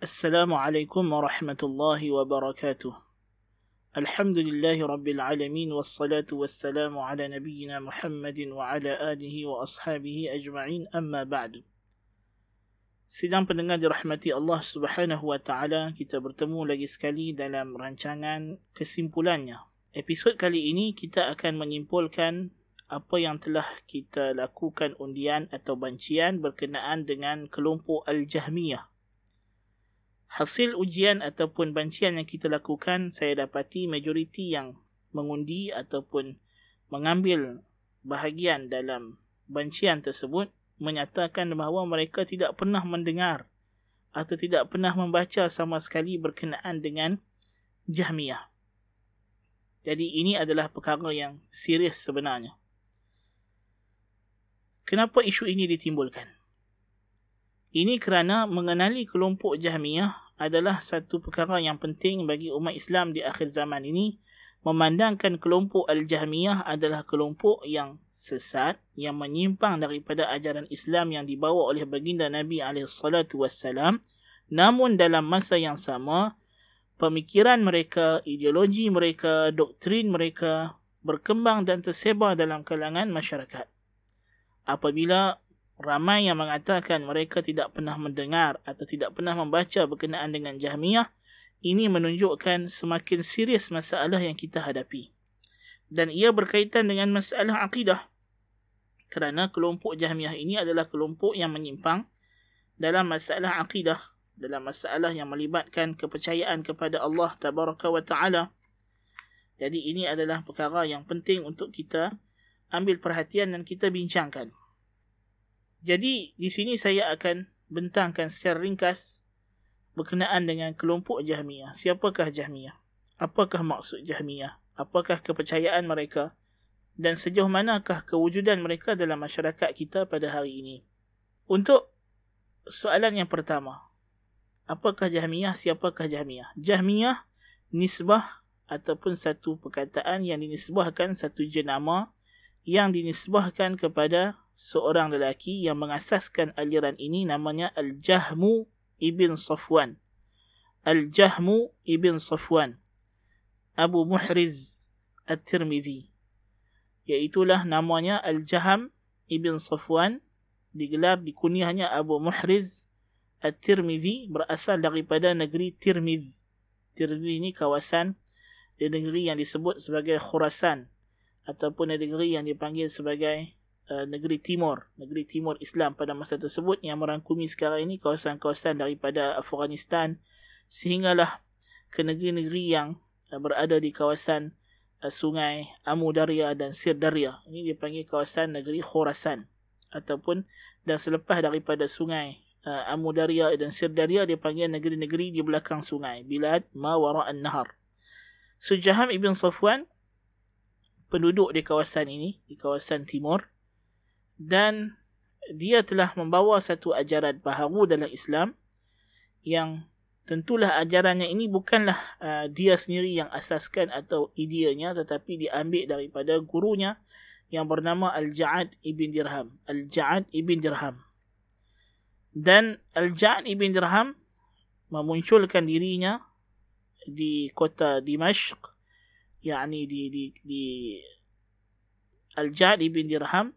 السلام عليكم ورحمة الله وبركاته الحمد لله رب العالمين والصلاة والسلام على نبينا محمد وعلى آله وأصحابه أجمعين أما بعد Sidang pendengar dirahmati Allah Subhanahu wa taala, kita bertemu lagi sekali dalam rancangan kesimpulannya. Episod kali ini kita akan menyimpulkan apa yang telah kita lakukan undian atau bancian berkenaan dengan kelompok Al-Jahmiyah. Hasil ujian ataupun bancian yang kita lakukan, saya dapati majoriti yang mengundi ataupun mengambil bahagian dalam bancian tersebut menyatakan bahawa mereka tidak pernah mendengar atau tidak pernah membaca sama sekali berkenaan dengan Jahmiyah. Jadi ini adalah perkara yang serius sebenarnya. Kenapa isu ini ditimbulkan? Ini kerana mengenali kelompok Jahmiyah adalah satu perkara yang penting bagi umat Islam di akhir zaman ini memandangkan kelompok Al-Jahmiyah adalah kelompok yang sesat, yang menyimpang daripada ajaran Islam yang dibawa oleh baginda Nabi SAW. Namun dalam masa yang sama, pemikiran mereka, ideologi mereka, doktrin mereka berkembang dan tersebar dalam kalangan masyarakat. Apabila ramai yang mengatakan mereka tidak pernah mendengar atau tidak pernah membaca berkenaan dengan Jahmiyah, ini menunjukkan semakin serius masalah yang kita hadapi. Dan ia berkaitan dengan masalah akidah. Kerana kelompok Jahmiyah ini adalah kelompok yang menyimpang dalam masalah akidah. Dalam masalah yang melibatkan kepercayaan kepada Allah Tabaraka wa Ta'ala. Jadi ini adalah perkara yang penting untuk kita ambil perhatian dan kita bincangkan. Jadi di sini saya akan bentangkan secara ringkas berkenaan dengan kelompok Jahmiyah. Siapakah Jahmiyah? Apakah maksud Jahmiyah? Apakah kepercayaan mereka? Dan sejauh manakah kewujudan mereka dalam masyarakat kita pada hari ini? Untuk soalan yang pertama. Apakah Jahmiyah? Siapakah Jahmiyah? Jahmiyah nisbah ataupun satu perkataan yang dinisbahkan satu jenama yang dinisbahkan kepada seorang lelaki yang mengasaskan aliran ini namanya Al-Jahmu ibn Safwan. Al-Jahmu ibn Safwan. Abu Muhriz At-Tirmidhi. Iaitulah namanya Al-Jaham ibn Safwan. Digelar di kuniahnya Abu Muhriz At-Tirmidhi berasal daripada negeri Tirmidh. Tirmidh ini kawasan di negeri yang disebut sebagai Khurasan ataupun negeri yang dipanggil sebagai Uh, negeri timur, negeri timur Islam pada masa tersebut yang merangkumi sekarang ini kawasan-kawasan daripada Afghanistan sehinggalah ke negeri-negeri yang uh, berada di kawasan uh, sungai Amu Darya dan Sir Darya. Ini dipanggil kawasan negeri Khurasan ataupun dan selepas daripada sungai Amu Darya dan Sir Darya dipanggil negeri-negeri di belakang sungai Bilad Mawara An-Nahar. So Jaham Ibn Safwan penduduk di kawasan ini, di kawasan timur, dan dia telah membawa satu ajaran baharu dalam Islam yang tentulah ajarannya ini bukanlah uh, dia sendiri yang asaskan atau ideanya tetapi diambil daripada gurunya yang bernama Al-Ja'ad ibn Dirham. Al-Ja'ad ibn Dirham. Dan Al-Ja'ad ibn Dirham memunculkan dirinya di kota Dimashq yakni di di di Al-Ja'ad ibn Dirham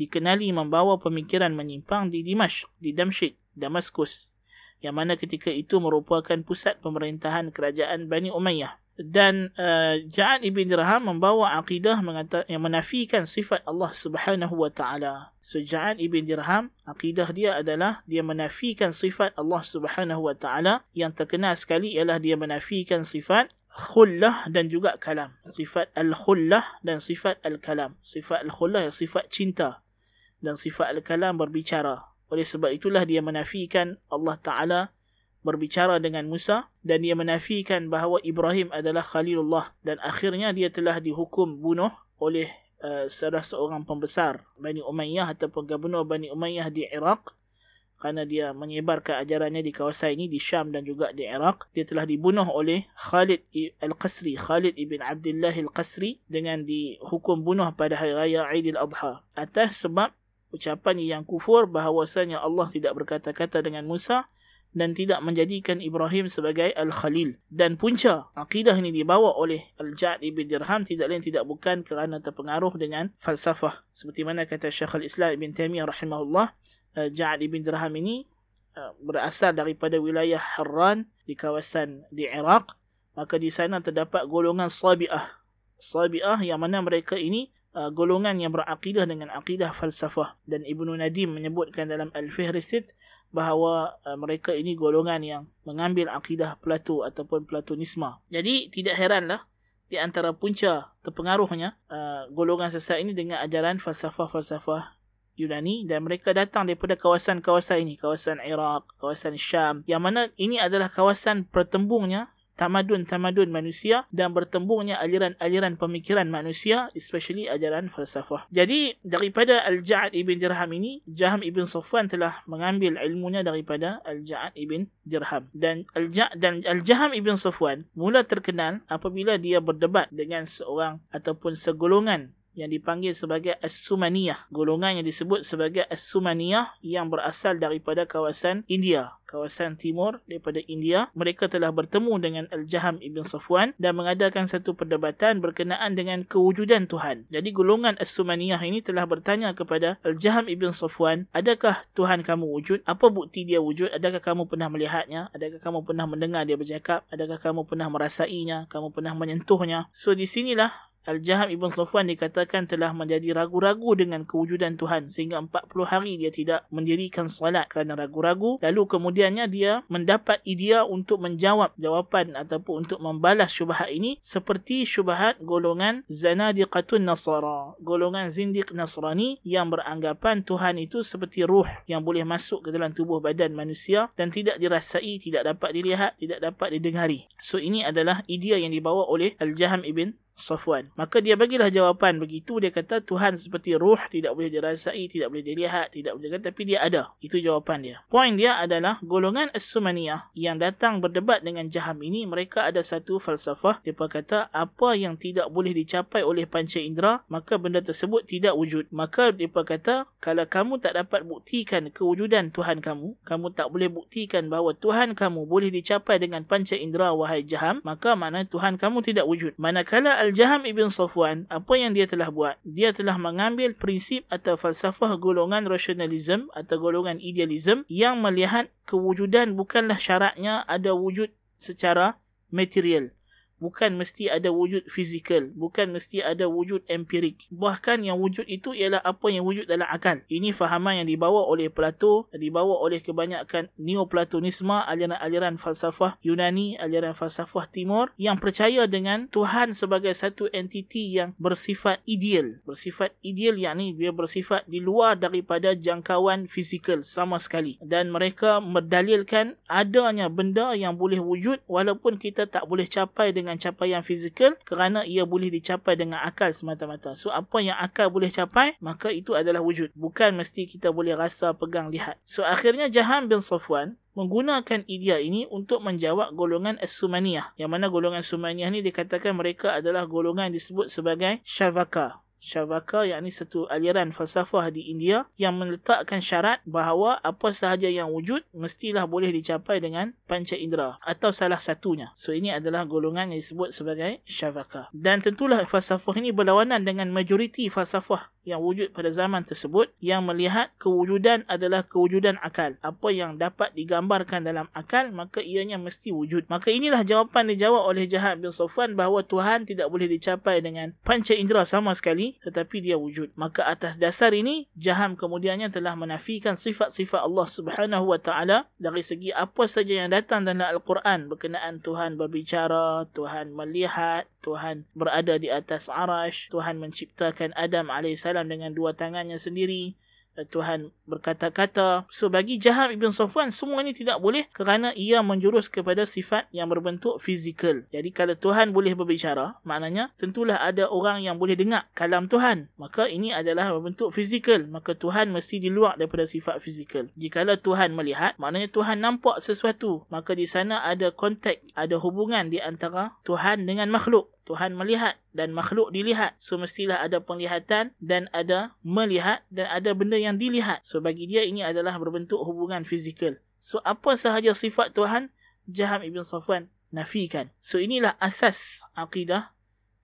dikenali membawa pemikiran menyimpang di Dimash, di Damsyik, Damaskus, yang mana ketika itu merupakan pusat pemerintahan kerajaan Bani Umayyah. Dan uh, Ja'ad ibn Dirham membawa akidah yang menafikan sifat Allah subhanahu wa ta'ala. So Ja'ad ibn Dirham, akidah dia adalah dia menafikan sifat Allah subhanahu wa ta'ala. Yang terkenal sekali ialah dia menafikan sifat khullah dan juga kalam. Sifat al-khullah dan sifat al-kalam. Sifat al-khullah sifat cinta. Dan sifat al-kalam berbicara. Oleh sebab itulah dia menafikan Allah Ta'ala berbicara dengan Musa dan dia menafikan bahawa Ibrahim adalah Khalilullah dan akhirnya dia telah dihukum bunuh oleh uh, salah seorang pembesar Bani Umayyah ataupun gubernur Bani Umayyah di Iraq. Kerana dia menyebarkan ajarannya di kawasan ini di Syam dan juga di Iraq. Dia telah dibunuh oleh Khalid Al-Qasri Khalid ibn Abdullah Al-Qasri dengan dihukum bunuh pada hari raya Aidil Adha atas sebab ucapan yang kufur bahawasanya Allah tidak berkata-kata dengan Musa dan tidak menjadikan Ibrahim sebagai Al-Khalil. Dan punca akidah ini dibawa oleh Al-Ja'ad ibn Dirham tidak lain tidak bukan kerana terpengaruh dengan falsafah. Seperti mana kata Syekh Al-Islam Ibn Taymiyah rahimahullah, Al-Ja'ad ibn Dirham ini uh, berasal daripada wilayah Harran di kawasan di Iraq. Maka di sana terdapat golongan Sabi'ah. Sabi'ah yang mana mereka ini uh, golongan yang berakidah dengan akidah falsafah. Dan Ibnu Nadim menyebutkan dalam Al-Fihrisit bahawa uh, mereka ini golongan yang mengambil akidah Plato ataupun Platonisme. Jadi tidak heranlah di antara punca terpengaruhnya uh, golongan sesat ini dengan ajaran falsafah-falsafah Yunani. Dan mereka datang daripada kawasan-kawasan ini, kawasan Iraq, kawasan Syam. Yang mana ini adalah kawasan pertembungnya tamadun-tamadun manusia dan bertembungnya aliran-aliran pemikiran manusia especially ajaran falsafah. Jadi daripada Al-Ja'ad ibn Dirham ini Jaham ibn Safwan telah mengambil ilmunya daripada Al-Ja'ad ibn Dirham dan Al-Ja'ad dan Al-Jaham ibn Safwan mula terkenal apabila dia berdebat dengan seorang ataupun segolongan yang dipanggil sebagai As-Sumaniyah. Golongan yang disebut sebagai As-Sumaniyah yang berasal daripada kawasan India. Kawasan timur daripada India. Mereka telah bertemu dengan Al-Jaham Ibn Safwan dan mengadakan satu perdebatan berkenaan dengan kewujudan Tuhan. Jadi golongan As-Sumaniyah ini telah bertanya kepada Al-Jaham Ibn Safwan, adakah Tuhan kamu wujud? Apa bukti dia wujud? Adakah kamu pernah melihatnya? Adakah kamu pernah mendengar dia bercakap? Adakah kamu pernah merasainya? Kamu pernah menyentuhnya? So di sinilah Al-Jaham Ibn Safwan dikatakan telah menjadi ragu-ragu dengan kewujudan Tuhan sehingga 40 hari dia tidak mendirikan salat kerana ragu-ragu. Lalu kemudiannya dia mendapat idea untuk menjawab jawapan ataupun untuk membalas syubhat ini seperti syubhat golongan Zanadiqatun Nasara golongan Zindiq Nasrani yang beranggapan Tuhan itu seperti ruh yang boleh masuk ke dalam tubuh badan manusia dan tidak dirasai, tidak dapat dilihat, tidak dapat didengari. So ini adalah idea yang dibawa oleh Al-Jaham Ibn Safwan. Maka dia bagilah jawapan begitu. Dia kata Tuhan seperti ruh tidak boleh dirasai, tidak boleh dilihat, tidak boleh dilihat, tapi dia ada. Itu jawapan dia. Poin dia adalah golongan As-Sumaniyah yang datang berdebat dengan Jaham ini, mereka ada satu falsafah. Dia kata apa yang tidak boleh dicapai oleh panca indera, maka benda tersebut tidak wujud. Maka dia kata kalau kamu tak dapat buktikan kewujudan Tuhan kamu, kamu tak boleh buktikan bahawa Tuhan kamu boleh dicapai dengan panca indera wahai Jaham, maka mana Tuhan kamu tidak wujud. Manakala al Al-Jaham Ibn Safwan, apa yang dia telah buat? Dia telah mengambil prinsip atau falsafah golongan rasionalism atau golongan idealism yang melihat kewujudan bukanlah syaratnya ada wujud secara material bukan mesti ada wujud fizikal, bukan mesti ada wujud empirik. Bahkan yang wujud itu ialah apa yang wujud dalam akal. Ini fahaman yang dibawa oleh Plato, dibawa oleh kebanyakan Neoplatonisme, aliran-aliran falsafah Yunani, aliran falsafah Timur yang percaya dengan Tuhan sebagai satu entiti yang bersifat ideal. Bersifat ideal yakni dia bersifat di luar daripada jangkauan fizikal sama sekali. Dan mereka mendalilkan adanya benda yang boleh wujud walaupun kita tak boleh capai dengan dengan capaian fizikal kerana ia boleh dicapai dengan akal semata-mata. So apa yang akal boleh capai maka itu adalah wujud. Bukan mesti kita boleh rasa, pegang, lihat. So akhirnya Jahan bin Safwan menggunakan idea ini untuk menjawab golongan As-Sumaniyah. Yang mana golongan Sumaniyah ni dikatakan mereka adalah golongan yang disebut sebagai Shavaka. Shavaka yakni satu aliran falsafah di India yang meletakkan syarat bahawa apa sahaja yang wujud mestilah boleh dicapai dengan panca indera atau salah satunya. So ini adalah golongan yang disebut sebagai Shavaka. Dan tentulah falsafah ini berlawanan dengan majoriti falsafah yang wujud pada zaman tersebut yang melihat kewujudan adalah kewujudan akal. Apa yang dapat digambarkan dalam akal maka ianya mesti wujud. Maka inilah jawapan dijawab oleh Jahad bin Sofwan bahawa Tuhan tidak boleh dicapai dengan panca indera sama sekali tetapi dia wujud. Maka atas dasar ini Jaham kemudiannya telah menafikan sifat-sifat Allah Subhanahu wa taala dari segi apa saja yang datang dalam Al-Quran berkenaan Tuhan berbicara, Tuhan melihat, Tuhan berada di atas arash, Tuhan menciptakan Adam AS dengan dua tangannya sendiri, Tuhan berkata-kata. So bagi Jaham Ibn Safwan semua ini tidak boleh kerana ia menjurus kepada sifat yang berbentuk fizikal. Jadi kalau Tuhan boleh berbicara, maknanya tentulah ada orang yang boleh dengar kalam Tuhan. Maka ini adalah berbentuk fizikal. Maka Tuhan mesti di luar daripada sifat fizikal. Jikalau Tuhan melihat, maknanya Tuhan nampak sesuatu. Maka di sana ada kontak, ada hubungan di antara Tuhan dengan makhluk. Tuhan melihat dan makhluk dilihat. So mestilah ada penglihatan dan ada melihat dan ada benda yang dilihat. So bagi dia ini adalah berbentuk hubungan fizikal. So apa sahaja sifat Tuhan Jaham Ibn Safwan nafikan. So inilah asas akidah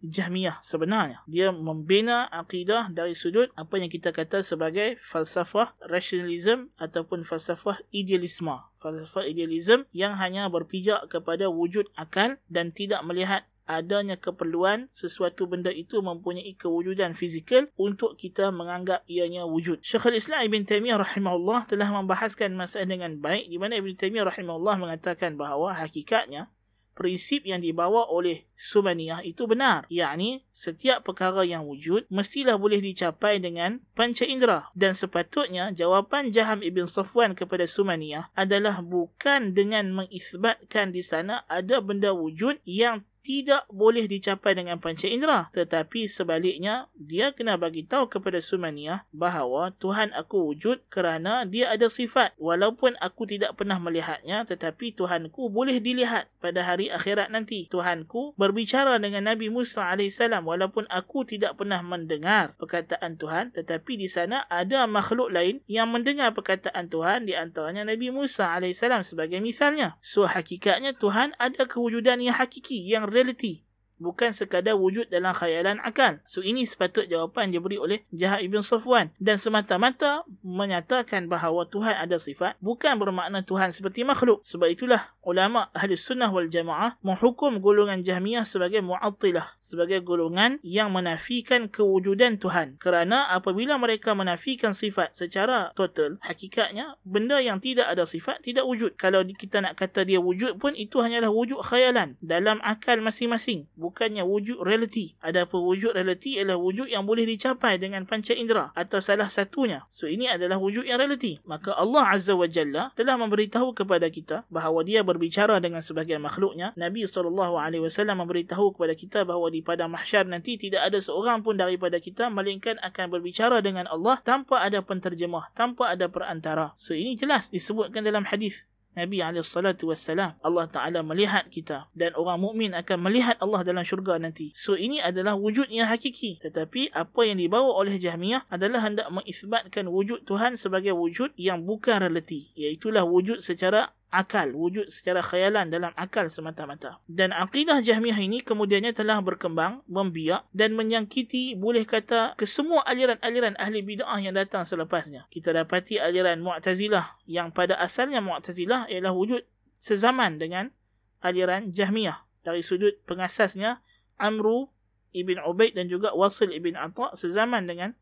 Jahmiyah sebenarnya. Dia membina akidah dari sudut apa yang kita kata sebagai falsafah rationalism ataupun falsafah idealisme. Falsafah idealism yang hanya berpijak kepada wujud akal dan tidak melihat adanya keperluan sesuatu benda itu mempunyai kewujudan fizikal untuk kita menganggap ianya wujud. Syekhul Islam Ibn Taymiyah rahimahullah telah membahaskan masalah dengan baik di mana Ibn Taymiyah rahimahullah mengatakan bahawa hakikatnya prinsip yang dibawa oleh Sumaniyah itu benar. Yakni, setiap perkara yang wujud mestilah boleh dicapai dengan panca indera. Dan sepatutnya, jawapan Jaham Ibn Safwan kepada Sumaniyah adalah bukan dengan mengisbatkan di sana ada benda wujud yang tidak boleh dicapai dengan panca indera. Tetapi sebaliknya, dia kena bagi tahu kepada Sumaniyah bahawa Tuhan aku wujud kerana dia ada sifat. Walaupun aku tidak pernah melihatnya, tetapi Tuhanku boleh dilihat pada hari akhirat nanti. Tuhanku berbicara dengan Nabi Musa AS walaupun aku tidak pernah mendengar perkataan Tuhan, tetapi di sana ada makhluk lain yang mendengar perkataan Tuhan di antaranya Nabi Musa AS sebagai misalnya. So hakikatnya Tuhan ada kewujudan yang hakiki, yang reality bukan sekadar wujud dalam khayalan akal. So ini sepatut jawapan yang diberi oleh Jahat Ibn Safwan dan semata-mata menyatakan bahawa Tuhan ada sifat bukan bermakna Tuhan seperti makhluk. Sebab itulah ulama ahli sunnah wal jamaah menghukum golongan Jahmiyah sebagai mu'attilah, sebagai golongan yang menafikan kewujudan Tuhan. Kerana apabila mereka menafikan sifat secara total, hakikatnya benda yang tidak ada sifat tidak wujud. Kalau kita nak kata dia wujud pun itu hanyalah wujud khayalan dalam akal masing-masing bukannya wujud realiti. Adapun wujud realiti ialah wujud yang boleh dicapai dengan panca indera atau salah satunya. So ini adalah wujud yang realiti. Maka Allah Azza wa Jalla telah memberitahu kepada kita bahawa dia berbicara dengan sebagian makhluknya. Nabi SAW memberitahu kepada kita bahawa di pada mahsyar nanti tidak ada seorang pun daripada kita melainkan akan berbicara dengan Allah tanpa ada penterjemah, tanpa ada perantara. So ini jelas disebutkan dalam hadis Nabi SAW Allah Ta'ala melihat kita dan orang mukmin akan melihat Allah dalam syurga nanti. So ini adalah wujud yang hakiki. Tetapi apa yang dibawa oleh Jahmiyah adalah hendak mengisbatkan wujud Tuhan sebagai wujud yang bukan relati. Iaitulah wujud secara akal, wujud secara khayalan dalam akal semata-mata. Dan akidah Jahmiyah ini kemudiannya telah berkembang, membiak dan menyangkiti boleh kata ke semua aliran-aliran ahli bid'ah yang datang selepasnya. Kita dapati aliran Mu'tazilah yang pada asalnya Mu'tazilah ialah wujud sezaman dengan aliran Jahmiyah dari sudut pengasasnya Amru ibn Ubaid dan juga Wasil ibn Atta sezaman dengan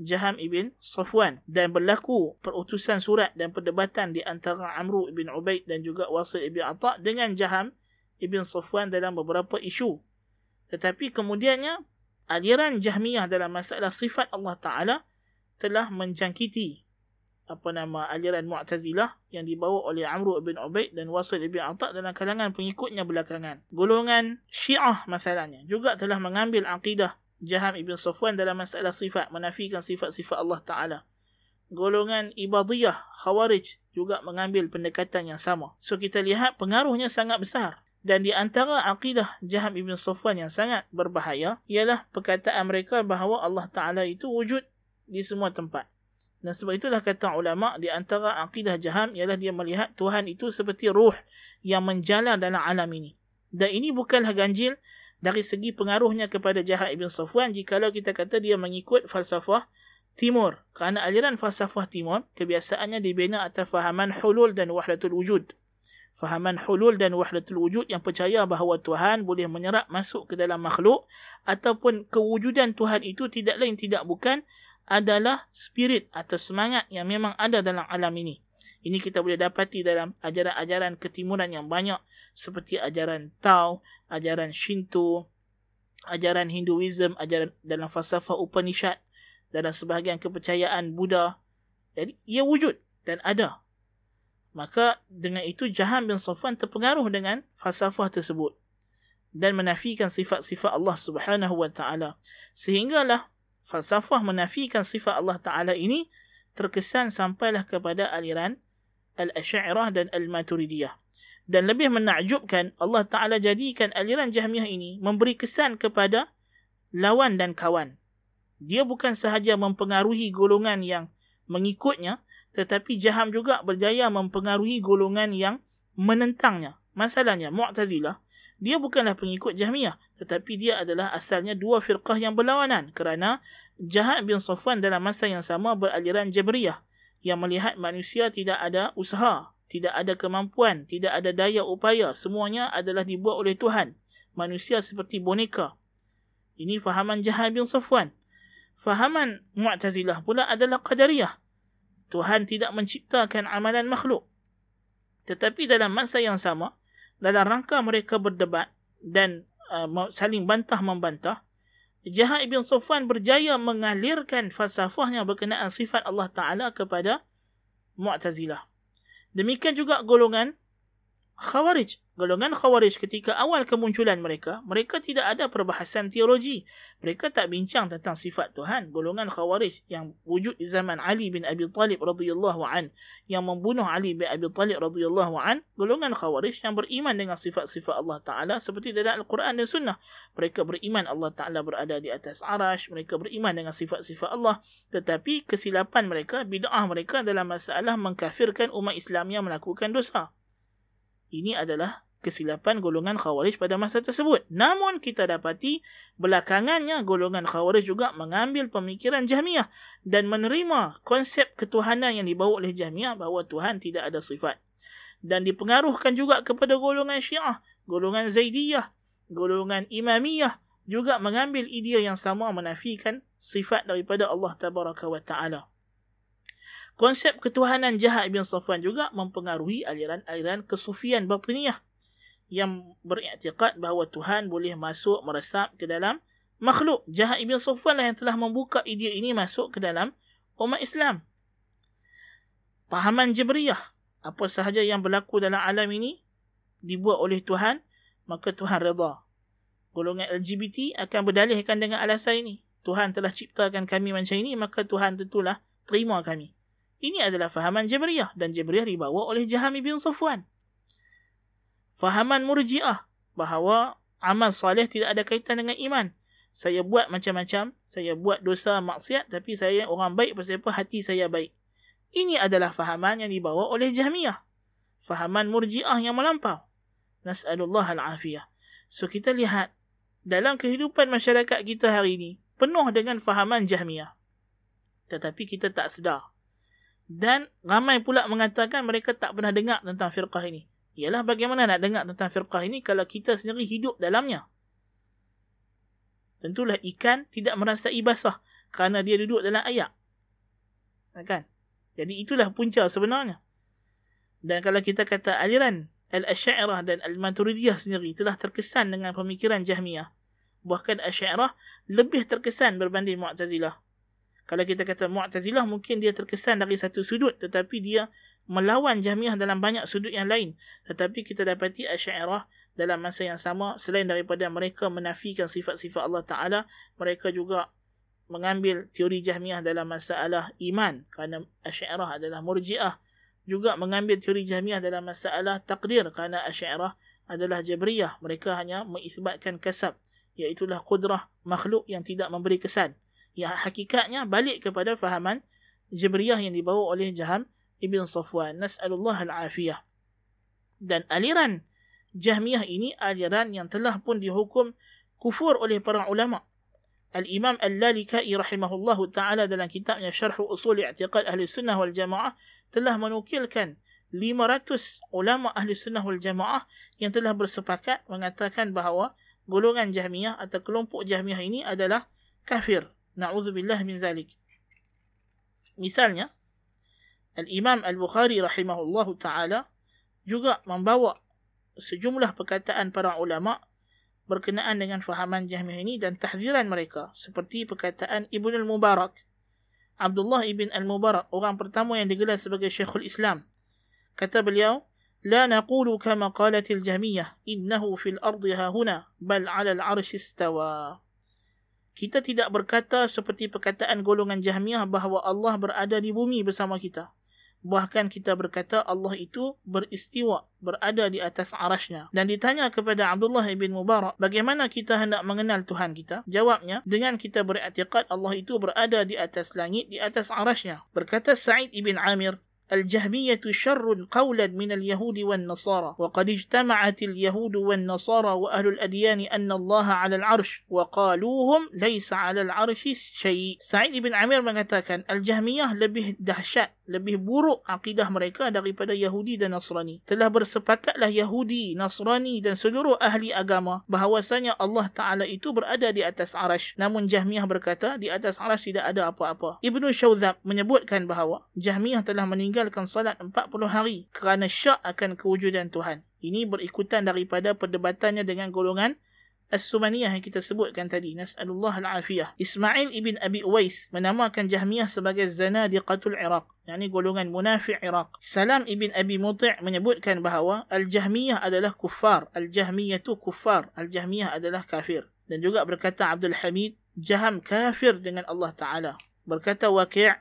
Jaham ibn Safwan dan berlaku perutusan surat dan perdebatan di antara Amru ibn Ubaid dan juga Wasil ibn Atta dengan Jaham ibn Safwan dalam beberapa isu. Tetapi kemudiannya aliran Jahmiyah dalam masalah sifat Allah Taala telah menjangkiti apa nama aliran Mu'tazilah yang dibawa oleh Amru ibn Ubaid dan Wasil ibn Atta dalam kalangan pengikutnya belakangan. Golongan Syiah masalahnya juga telah mengambil akidah Jaham Ibn Safwan dalam masalah sifat menafikan sifat-sifat Allah Ta'ala. Golongan Ibadiyah, Khawarij juga mengambil pendekatan yang sama. So kita lihat pengaruhnya sangat besar. Dan di antara akidah Jaham Ibn Safwan yang sangat berbahaya ialah perkataan mereka bahawa Allah Ta'ala itu wujud di semua tempat. Dan sebab itulah kata ulama di antara akidah Jaham ialah dia melihat Tuhan itu seperti ruh yang menjalar dalam alam ini. Dan ini bukanlah ganjil dari segi pengaruhnya kepada Jahat Ibn Safwan jikalau kita kata dia mengikut falsafah Timur. Kerana aliran falsafah Timur kebiasaannya dibina atas fahaman hulul dan wahdatul wujud. Fahaman hulul dan wahdatul wujud yang percaya bahawa Tuhan boleh menyerap masuk ke dalam makhluk ataupun kewujudan Tuhan itu tidak lain tidak bukan adalah spirit atau semangat yang memang ada dalam alam ini. Ini kita boleh dapati dalam ajaran-ajaran ketimuran yang banyak seperti ajaran Tao, ajaran Shinto, ajaran Hinduism, ajaran dalam falsafah Upanishad, dalam sebahagian kepercayaan Buddha. Jadi ia wujud dan ada. Maka dengan itu Jahan bin Safwan terpengaruh dengan falsafah tersebut dan menafikan sifat-sifat Allah Subhanahu wa taala. Sehinggalah falsafah menafikan sifat Allah taala ini terkesan sampailah kepada aliran Al-Asy'ariyah dan Al-Maturidiyah. Dan lebih menakjubkan Allah Ta'ala jadikan aliran Jahmiyah ini memberi kesan kepada lawan dan kawan. Dia bukan sahaja mempengaruhi golongan yang mengikutnya tetapi Jaham juga berjaya mempengaruhi golongan yang menentangnya. Masalahnya, Mu'tazilah, dia bukanlah pengikut Jahmiyah, tetapi dia adalah asalnya dua firqah yang berlawanan kerana Jaham bin Safwan dalam masa yang sama beraliran Jabriyah yang melihat manusia tidak ada usaha, tidak ada kemampuan, tidak ada daya upaya, semuanya adalah dibuat oleh Tuhan. Manusia seperti boneka. Ini fahaman Jaham bin Safwan. Fahaman Mu'tazilah pula adalah Qadariyah. Tuhan tidak menciptakan amalan makhluk. Tetapi dalam masa yang sama, dalam rangka mereka berdebat dan uh, saling bantah-membantah, Jahat ibn Sufwan berjaya mengalirkan falsafahnya berkenaan sifat Allah Ta'ala kepada Mu'tazilah. Demikian juga golongan Khawarij golongan khawarij ketika awal kemunculan mereka, mereka tidak ada perbahasan teologi. Mereka tak bincang tentang sifat Tuhan. Golongan khawarij yang wujud di zaman Ali bin Abi Talib radhiyallahu an yang membunuh Ali bin Abi Talib radhiyallahu an, golongan khawarij yang beriman dengan sifat-sifat Allah Taala seperti dalam Al-Quran dan Sunnah. Mereka beriman Allah Taala berada di atas arash, mereka beriman dengan sifat-sifat Allah, tetapi kesilapan mereka, bid'ah mereka dalam masalah mengkafirkan umat Islam yang melakukan dosa. Ini adalah kesilapan golongan khawarij pada masa tersebut. Namun kita dapati belakangannya golongan khawarij juga mengambil pemikiran jahmiah dan menerima konsep ketuhanan yang dibawa oleh jahmiah bahawa Tuhan tidak ada sifat. Dan dipengaruhkan juga kepada golongan syiah, golongan zaidiyah, golongan imamiyah juga mengambil idea yang sama menafikan sifat daripada Allah Tabaraka wa Ta'ala. Konsep ketuhanan Jahat bin Safwan juga mempengaruhi aliran-aliran kesufian batiniyah yang beriktikad bahawa Tuhan boleh masuk meresap ke dalam makhluk. Jahat Ibn Sufwan lah yang telah membuka idea ini masuk ke dalam umat Islam. Pahaman Jabriyah. Apa sahaja yang berlaku dalam alam ini dibuat oleh Tuhan, maka Tuhan reda. Golongan LGBT akan berdalihkan dengan alasan ini. Tuhan telah ciptakan kami macam ini, maka Tuhan tentulah terima kami. Ini adalah fahaman Jabriyah dan Jabriyah dibawa oleh Jaham bin Safwan fahaman murjiah bahawa amal soleh tidak ada kaitan dengan iman. Saya buat macam-macam, saya buat dosa maksiat tapi saya orang baik pasal apa hati saya baik. Ini adalah fahaman yang dibawa oleh Jahmiyah. Fahaman murjiah yang melampau. Nas'alullah al-afiyah. So kita lihat dalam kehidupan masyarakat kita hari ini penuh dengan fahaman Jahmiyah. Tetapi kita tak sedar. Dan ramai pula mengatakan mereka tak pernah dengar tentang firqah ini ialah bagaimana nak dengar tentang firqah ini kalau kita sendiri hidup dalamnya. Tentulah ikan tidak merasai basah kerana dia duduk dalam ayak. Kan? Jadi itulah punca sebenarnya. Dan kalau kita kata aliran Al-Asy'ariyah dan Al-Maturidiyah sendiri telah terkesan dengan pemikiran Jahmiyah. Bahkan Asy'ariyah lebih terkesan berbanding Mu'tazilah. Kalau kita kata Mu'tazilah mungkin dia terkesan dari satu sudut tetapi dia melawan Jahmiyah dalam banyak sudut yang lain. Tetapi kita dapati Asy'ariyah dalam masa yang sama selain daripada mereka menafikan sifat-sifat Allah Taala, mereka juga mengambil teori Jahmiyah dalam masalah iman kerana Asy'ariyah adalah Murji'ah. Juga mengambil teori Jahmiyah dalam masalah takdir kerana Asy'ariyah adalah Jabriyah. Mereka hanya mengisbatkan kasab iaitu kudrah makhluk yang tidak memberi kesan. Yang hakikatnya balik kepada fahaman Jabriyah yang dibawa oleh Jaham Ibn Safwan. Nas'alullah al-afiyah. Dan aliran Jahmiyah ini aliran yang telah pun dihukum kufur oleh para ulama. Al-Imam Al-Lalikai rahimahullahu ta'ala dalam kitabnya Syarh Usul I'tiqad Ahli Sunnah wal Jamaah telah menukilkan 500 ulama Ahli Sunnah wal Jamaah yang telah bersepakat mengatakan bahawa golongan Jahmiyah atau kelompok Jahmiyah ini adalah kafir Na'udzubillah min zalik. Misalnya, Al-Imam Al-Bukhari rahimahullahu taala juga membawa sejumlah perkataan para ulama berkenaan dengan fahaman Jahmiyah ini dan tahziran mereka seperti perkataan Ibn al-Mubarak Abdullah ibn al-Mubarak orang pertama yang digelar sebagai Syekhul Islam kata beliau لا نقول كما قالت الجهمية إنه في الأرض ها هنا بل على العرش استوى kita tidak berkata seperti perkataan golongan Jahmiyah bahawa Allah berada di bumi bersama kita Bahkan kita berkata Allah itu beristiwa, berada di atas arasnya. Dan ditanya kepada Abdullah ibn Mubarak, bagaimana kita hendak mengenal Tuhan kita? Jawabnya, dengan kita beriktikad Allah itu berada di atas langit, di atas arasnya. Berkata Sa'id ibn Amir, الجهمية شر قولا من اليهود والنصارى وقد اجتمعت اليهود والنصارى وأهل الأديان أن الله على العرش وقالوهم ليس على العرش شيء. سعيد بن عمير mengatakan Al-Jahmiyah lebih dahsyat lebih buruk akidah mereka daripada Yahudi dan Nasrani. Telah bersepakatlah Yahudi, Nasrani dan seluruh ahli agama bahawasanya Allah Ta'ala itu berada di atas arash. Namun Jahmiyah berkata di atas arash tidak ada apa-apa. Ibnu Shawzab menyebutkan bahawa Jahmiyah telah meninggalkan salat 40 hari kerana syak akan kewujudan Tuhan. Ini berikutan daripada perdebatannya dengan golongan As-Sumaniyah yang kita sebutkan tadi. Nas'alullah al-afiyah. Ismail ibn Abi Uwais menamakan Jahmiyah sebagai Zanadiqatul Iraq. Yang ini golongan munafi' Iraq. Salam ibn Abi Muti' menyebutkan bahawa Al-Jahmiyah adalah kufar. Al-Jahmiyah itu kufar. Al-Jahmiyah adalah kafir. Dan juga berkata Abdul Hamid, Jaham kafir dengan Allah Ta'ala. Berkata Waqi'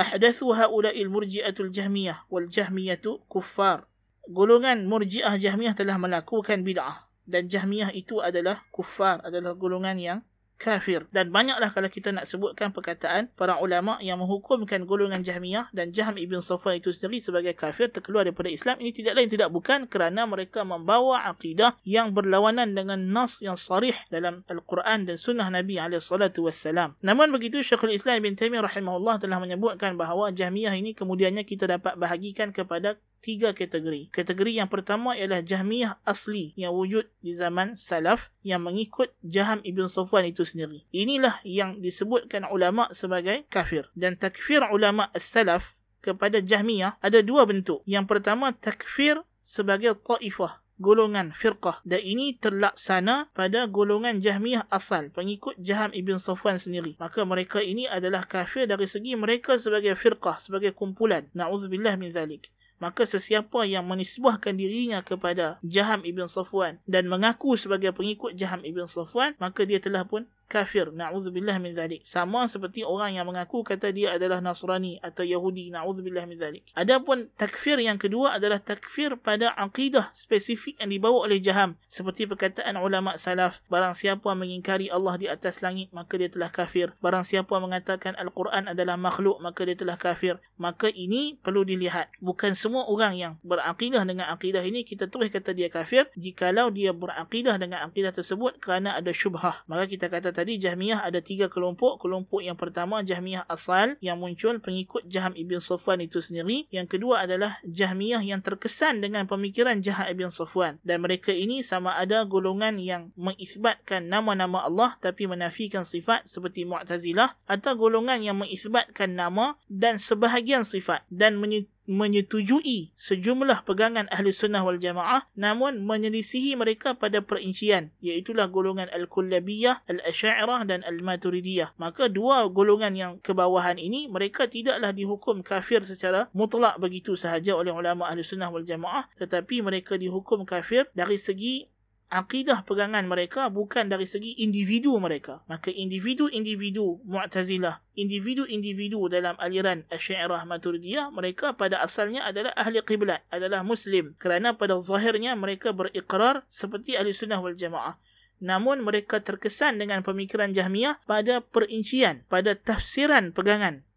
ha'ula'il murji'atul jahmiyah wal jahmiyatu kuffar. Golongan murji'ah jahmiyah telah melakukan bid'ah dan Jahmiyah itu adalah kufar, adalah golongan yang kafir. Dan banyaklah kalau kita nak sebutkan perkataan para ulama yang menghukumkan golongan Jahmiyah dan Jahm ibn Safwan itu sendiri sebagai kafir terkeluar daripada Islam. Ini tidak lain tidak bukan kerana mereka membawa akidah yang berlawanan dengan nas yang sarih dalam Al-Quran dan sunnah Nabi SAW. Namun begitu Syekhul Islam ibn Taimiyah rahimahullah telah menyebutkan bahawa Jahmiyah ini kemudiannya kita dapat bahagikan kepada tiga kategori. Kategori yang pertama ialah Jahmiyah asli yang wujud di zaman Salaf yang mengikut Jaham Ibn Safwan itu sendiri. Inilah yang disebutkan ulama sebagai kafir. Dan takfir ulama Salaf kepada Jahmiyah ada dua bentuk. Yang pertama takfir sebagai taifah golongan firqah dan ini terlaksana pada golongan Jahmiyah asal pengikut Jaham Ibn Safwan sendiri maka mereka ini adalah kafir dari segi mereka sebagai firqah sebagai kumpulan na'udzubillah min zalik maka sesiapa yang menisbahkan dirinya kepada Jaham ibn Safwan dan mengaku sebagai pengikut Jaham ibn Safwan maka dia telah pun kafir. Na'udzubillah min zalik. Sama seperti orang yang mengaku kata dia adalah Nasrani atau Yahudi. Na'udzubillah min zalik. Adapun takfir yang kedua adalah takfir pada akidah spesifik yang dibawa oleh jaham. Seperti perkataan ulama salaf barang siapa mengingkari Allah di atas langit maka dia telah kafir. Barang siapa mengatakan Al-Quran adalah makhluk maka dia telah kafir. Maka ini perlu dilihat. Bukan semua orang yang berakidah dengan akidah ini kita terus kata dia kafir jikalau dia berakidah dengan akidah tersebut kerana ada syubhah. Maka kita kata tadi Jahmiyah ada tiga kelompok. Kelompok yang pertama Jahmiyah asal yang muncul pengikut Jaham Ibn Safwan itu sendiri. Yang kedua adalah Jahmiyah yang terkesan dengan pemikiran Jaham Ibn Safwan. Dan mereka ini sama ada golongan yang mengisbatkan nama-nama Allah tapi menafikan sifat seperti Mu'tazilah atau golongan yang mengisbatkan nama dan sebahagian sifat dan menyetujui menyetujui sejumlah pegangan ahli sunnah wal jamaah namun menyelisihi mereka pada perincian iaitulah golongan al-kullabiyah, al-asy'ariyah dan al-maturidiyah. Maka dua golongan yang kebawahan ini mereka tidaklah dihukum kafir secara mutlak begitu sahaja oleh ulama ahli sunnah wal jamaah tetapi mereka dihukum kafir dari segi akidah pegangan mereka bukan dari segi individu mereka. Maka individu-individu Mu'tazilah, individu-individu dalam aliran Asy'ariyah Maturidiyah, mereka pada asalnya adalah ahli qiblat, adalah muslim. Kerana pada zahirnya mereka berikrar seperti ahli sunnah wal jamaah. Namun mereka terkesan dengan pemikiran Jahmiyah pada perincian, pada tafsiran pegangan.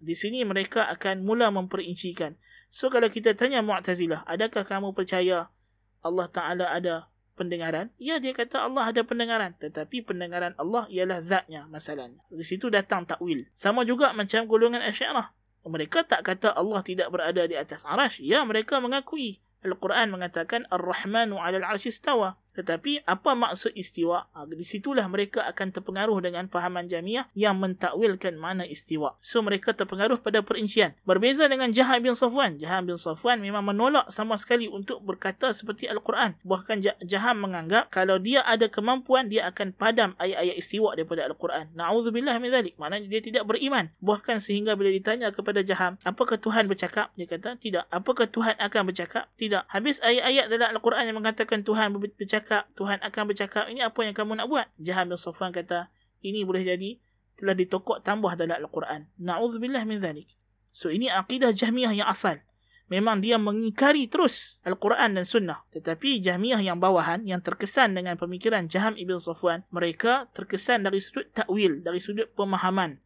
Di sini mereka akan mula memperincikan. So kalau kita tanya Mu'tazilah, adakah kamu percaya Allah Ta'ala ada pendengaran? Ya, dia kata Allah ada pendengaran. Tetapi pendengaran Allah ialah zatnya masalahnya. Di situ datang takwil. Sama juga macam golongan asyarah. Mereka tak kata Allah tidak berada di atas arash. Ya, mereka mengakui. Al-Quran mengatakan Ar-Rahmanu alal arshi istawa. Tetapi apa maksud istiwa? Ha, di situlah mereka akan terpengaruh dengan fahaman jamiah yang mentakwilkan mana istiwa. So mereka terpengaruh pada perincian. Berbeza dengan Jaham bin Safwan. Jaham bin Safwan memang menolak sama sekali untuk berkata seperti Al-Quran. Bahkan Jaham menganggap kalau dia ada kemampuan dia akan padam ayat-ayat istiwa daripada Al-Quran. Na'udzubillah min zalik. Maknanya dia tidak beriman. Bahkan sehingga bila ditanya kepada Jaham, apakah Tuhan bercakap? Dia kata, tidak. Apakah Tuhan akan bercakap? Tidak. Habis ayat-ayat dalam Al-Quran yang mengatakan Tuhan bercakap bercakap, Tuhan akan bercakap, ini apa yang kamu nak buat? Jaham bin Safwan kata, ini boleh jadi telah ditokok tambah dalam Al-Quran. Na'udzubillah min zalik. So ini akidah Jahmiyah yang asal. Memang dia mengingkari terus Al-Quran dan Sunnah. Tetapi Jahmiyah yang bawahan, yang terkesan dengan pemikiran Jaham Ibn Safwan, mereka terkesan dari sudut takwil, dari sudut pemahaman.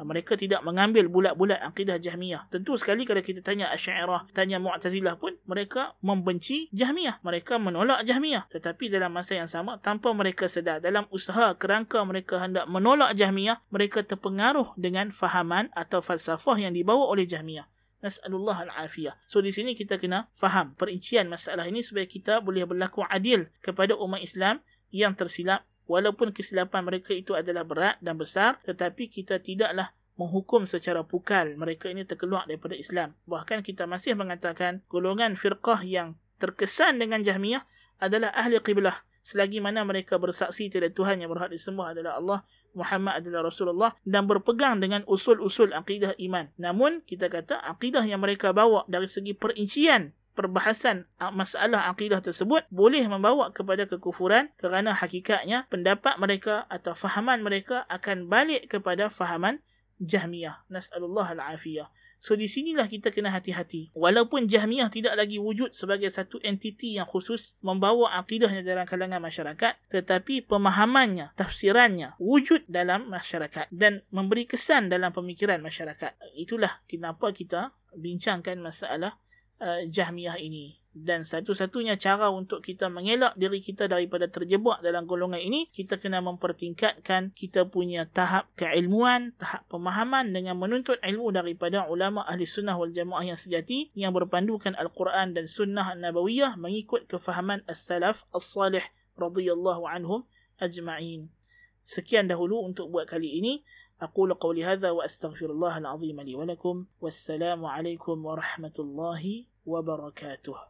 Ah, mereka tidak mengambil bulat-bulat akidah Jahmiyah. Tentu sekali kalau kita tanya Asy'ariyah, tanya Mu'tazilah pun mereka membenci Jahmiyah. Mereka menolak Jahmiyah. Tetapi dalam masa yang sama tanpa mereka sedar dalam usaha kerangka mereka hendak menolak Jahmiyah, mereka terpengaruh dengan fahaman atau falsafah yang dibawa oleh Jahmiyah. Nas'alullah al-afiyah. So di sini kita kena faham perincian masalah ini supaya kita boleh berlaku adil kepada umat Islam yang tersilap walaupun kesilapan mereka itu adalah berat dan besar tetapi kita tidaklah menghukum secara pukal mereka ini terkeluar daripada Islam. Bahkan kita masih mengatakan golongan firqah yang terkesan dengan Jahmiyah adalah ahli qiblah. Selagi mana mereka bersaksi tiada Tuhan yang berhak disembah adalah Allah Muhammad adalah Rasulullah dan berpegang dengan usul-usul akidah iman. Namun kita kata akidah yang mereka bawa dari segi perincian perbahasan masalah akidah tersebut boleh membawa kepada kekufuran kerana hakikatnya pendapat mereka atau fahaman mereka akan balik kepada fahaman Jahmiyah. Nas'alullah al-afiyah. So di sinilah kita kena hati-hati. Walaupun Jahmiyah tidak lagi wujud sebagai satu entiti yang khusus membawa akidahnya dalam kalangan masyarakat, tetapi pemahamannya, tafsirannya wujud dalam masyarakat dan memberi kesan dalam pemikiran masyarakat. Itulah kenapa kita bincangkan masalah uh, Jahmiyah ini. Dan satu-satunya cara untuk kita mengelak diri kita daripada terjebak dalam golongan ini, kita kena mempertingkatkan kita punya tahap keilmuan, tahap pemahaman dengan menuntut ilmu daripada ulama ahli sunnah wal jamaah yang sejati yang berpandukan Al-Quran dan sunnah Nabawiyah mengikut kefahaman As-Salaf As-Salih radhiyallahu anhum ajma'in. Sekian dahulu untuk buat kali ini. أقول قولي هذا وأستغفر الله العظيم لي ولكم والسلام عليكم ورحمة الله وبركاته.